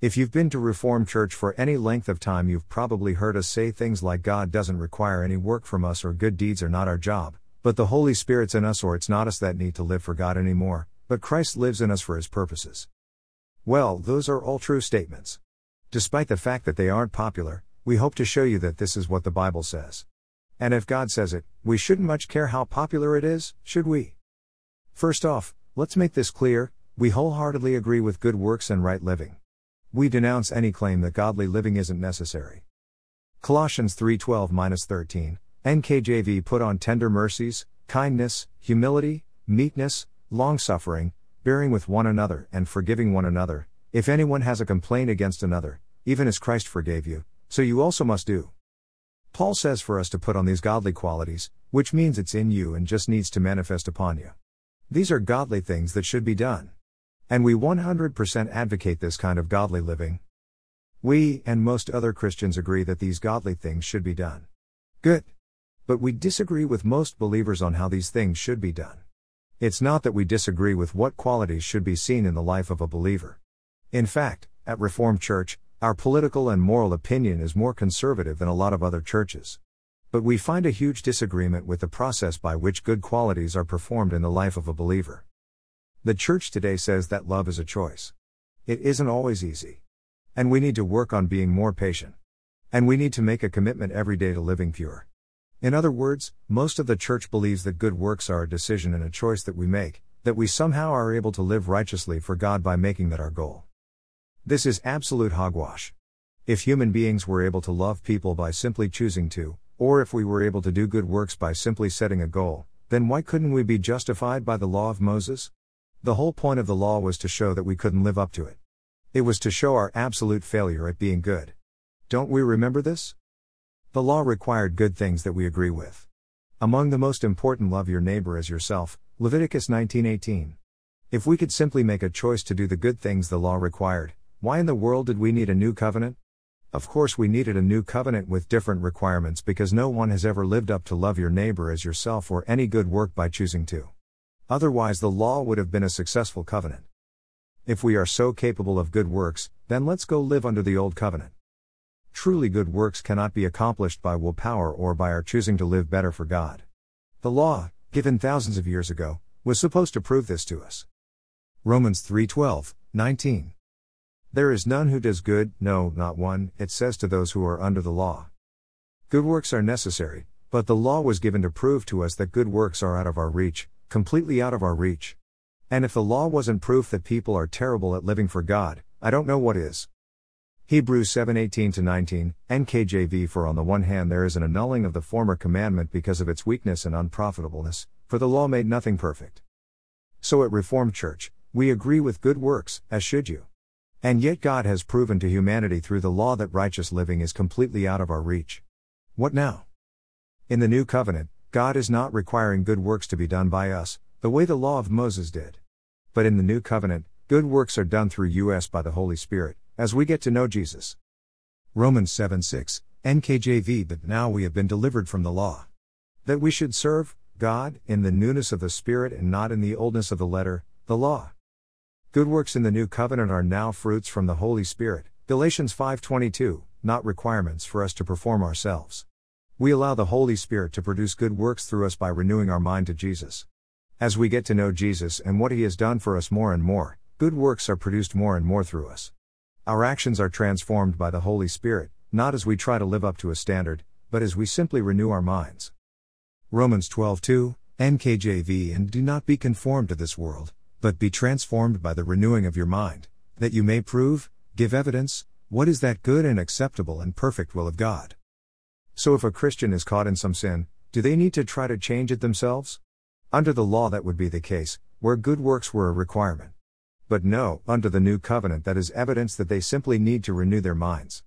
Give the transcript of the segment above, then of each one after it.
If you've been to Reformed Church for any length of time, you've probably heard us say things like God doesn't require any work from us or good deeds are not our job, but the Holy Spirit's in us or it's not us that need to live for God anymore, but Christ lives in us for his purposes. Well, those are all true statements. Despite the fact that they aren't popular, we hope to show you that this is what the Bible says. And if God says it, we shouldn't much care how popular it is, should we? First off, let's make this clear we wholeheartedly agree with good works and right living. We denounce any claim that godly living isn't necessary. Colossians 3:12-13, NKJV put on tender mercies, kindness, humility, meekness, long-suffering, bearing with one another and forgiving one another, if anyone has a complaint against another, even as Christ forgave you, so you also must do. Paul says for us to put on these godly qualities, which means it's in you and just needs to manifest upon you. These are godly things that should be done. And we 100% advocate this kind of godly living. We, and most other Christians, agree that these godly things should be done. Good. But we disagree with most believers on how these things should be done. It's not that we disagree with what qualities should be seen in the life of a believer. In fact, at Reformed Church, our political and moral opinion is more conservative than a lot of other churches. But we find a huge disagreement with the process by which good qualities are performed in the life of a believer. The church today says that love is a choice. It isn't always easy. And we need to work on being more patient. And we need to make a commitment every day to living pure. In other words, most of the church believes that good works are a decision and a choice that we make, that we somehow are able to live righteously for God by making that our goal. This is absolute hogwash. If human beings were able to love people by simply choosing to, or if we were able to do good works by simply setting a goal, then why couldn't we be justified by the law of Moses? The whole point of the law was to show that we couldn't live up to it. It was to show our absolute failure at being good. Don't we remember this? The law required good things that we agree with. Among the most important love your neighbor as yourself, Leviticus 19:18. If we could simply make a choice to do the good things the law required, why in the world did we need a new covenant? Of course we needed a new covenant with different requirements because no one has ever lived up to love your neighbor as yourself or any good work by choosing to. Otherwise, the law would have been a successful covenant. If we are so capable of good works, then let's go live under the old covenant. Truly good works cannot be accomplished by willpower or by our choosing to live better for God. The law, given thousands of years ago, was supposed to prove this to us. Romans 3:12, 19. There is none who does good, no, not one, it says to those who are under the law. Good works are necessary, but the law was given to prove to us that good works are out of our reach, completely out of our reach. And if the law wasn't proof that people are terrible at living for God, I don't know what is. Hebrews 7:18 19, NKJV For on the one hand there is an annulling of the former commandment because of its weakness and unprofitableness, for the law made nothing perfect. So at Reformed Church, we agree with good works, as should you. And yet God has proven to humanity through the law that righteous living is completely out of our reach. What now? In the new covenant, God is not requiring good works to be done by us, the way the law of Moses did. But in the new covenant, good works are done through us by the Holy Spirit, as we get to know Jesus. Romans 7 6, NKJV But now we have been delivered from the law. That we should serve God in the newness of the Spirit and not in the oldness of the letter, the law. Good works in the new covenant are now fruits from the Holy Spirit, Galatians 5:22, not requirements for us to perform ourselves. We allow the Holy Spirit to produce good works through us by renewing our mind to Jesus. As we get to know Jesus and what He has done for us more and more, good works are produced more and more through us. Our actions are transformed by the Holy Spirit, not as we try to live up to a standard, but as we simply renew our minds. Romans 12:2, NKJV And do not be conformed to this world, but be transformed by the renewing of your mind, that you may prove, give evidence, what is that good and acceptable and perfect will of God. So if a Christian is caught in some sin, do they need to try to change it themselves? Under the law, that would be the case, where good works were a requirement. But no, under the new covenant, that is evidence that they simply need to renew their minds.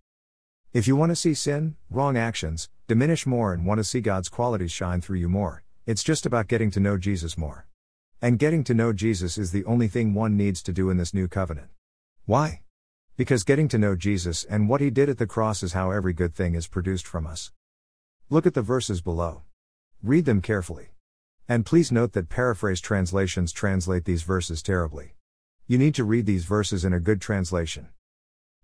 If you want to see sin, wrong actions, diminish more and want to see God's qualities shine through you more, it's just about getting to know Jesus more. And getting to know Jesus is the only thing one needs to do in this new covenant. Why? Because getting to know Jesus and what he did at the cross is how every good thing is produced from us. Look at the verses below. Read them carefully. And please note that paraphrase translations translate these verses terribly. You need to read these verses in a good translation.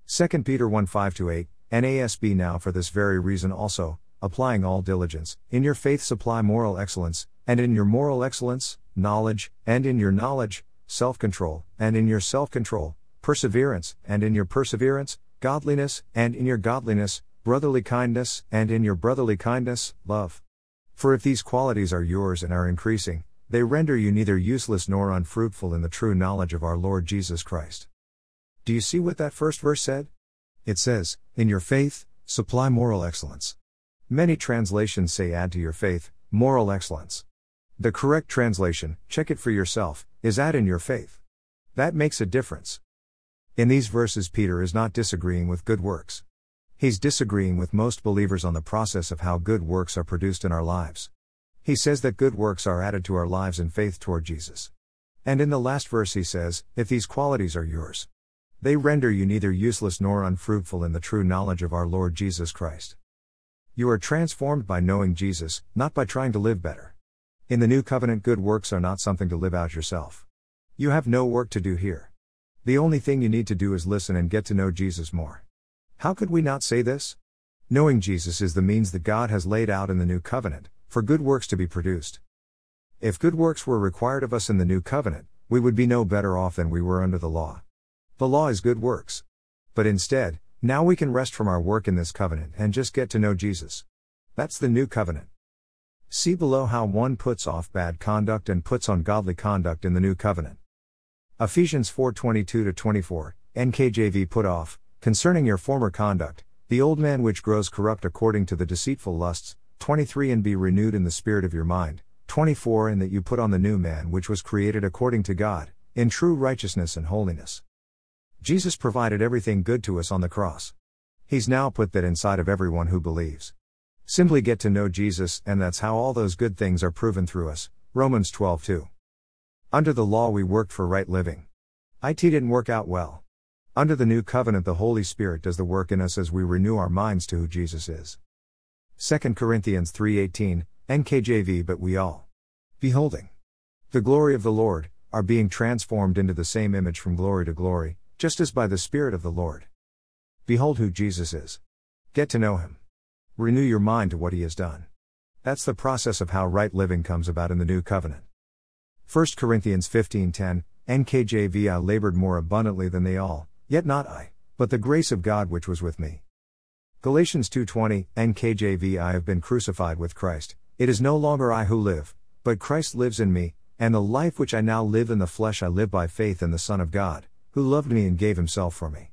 2 Peter 1 5 8, NASB now for this very reason also, applying all diligence, in your faith supply moral excellence, and in your moral excellence, knowledge, and in your knowledge, self control, and in your self control, perseverance, and in your perseverance, godliness, and in your godliness, brotherly kindness, and in your brotherly kindness, love. For if these qualities are yours and are increasing, they render you neither useless nor unfruitful in the true knowledge of our Lord Jesus Christ. Do you see what that first verse said? It says, In your faith, supply moral excellence. Many translations say add to your faith, moral excellence. The correct translation, check it for yourself, is add in your faith. That makes a difference. In these verses, Peter is not disagreeing with good works. He's disagreeing with most believers on the process of how good works are produced in our lives. He says that good works are added to our lives in faith toward Jesus. And in the last verse, he says, If these qualities are yours, they render you neither useless nor unfruitful in the true knowledge of our Lord Jesus Christ. You are transformed by knowing Jesus, not by trying to live better. In the new covenant, good works are not something to live out yourself. You have no work to do here. The only thing you need to do is listen and get to know Jesus more. How could we not say this? Knowing Jesus is the means that God has laid out in the new covenant, for good works to be produced. If good works were required of us in the new covenant, we would be no better off than we were under the law. The law is good works. But instead, now we can rest from our work in this covenant and just get to know Jesus. That's the new covenant. See below how one puts off bad conduct and puts on godly conduct in the new covenant. Ephesians 4:22 24, NKJV put off Concerning your former conduct, the old man which grows corrupt according to the deceitful lusts, 23 and be renewed in the spirit of your mind, 24 and that you put on the new man which was created according to God, in true righteousness and holiness. Jesus provided everything good to us on the cross. He's now put that inside of everyone who believes. Simply get to know Jesus, and that's how all those good things are proven through us. Romans 12 2. Under the law, we worked for right living. IT didn't work out well. Under the new covenant, the Holy Spirit does the work in us as we renew our minds to who Jesus is. 2 Corinthians 3:18, NKJV But we all, beholding the glory of the Lord, are being transformed into the same image from glory to glory, just as by the Spirit of the Lord. Behold who Jesus is. Get to know him. Renew your mind to what he has done. That's the process of how right living comes about in the new covenant. 1 Corinthians 15:10, NKJV I labored more abundantly than they all, Yet not I, but the grace of God which was with me. Galatians 2:20 NKJV I have been crucified with Christ. It is no longer I who live, but Christ lives in me, and the life which I now live in the flesh I live by faith in the Son of God, who loved me and gave himself for me.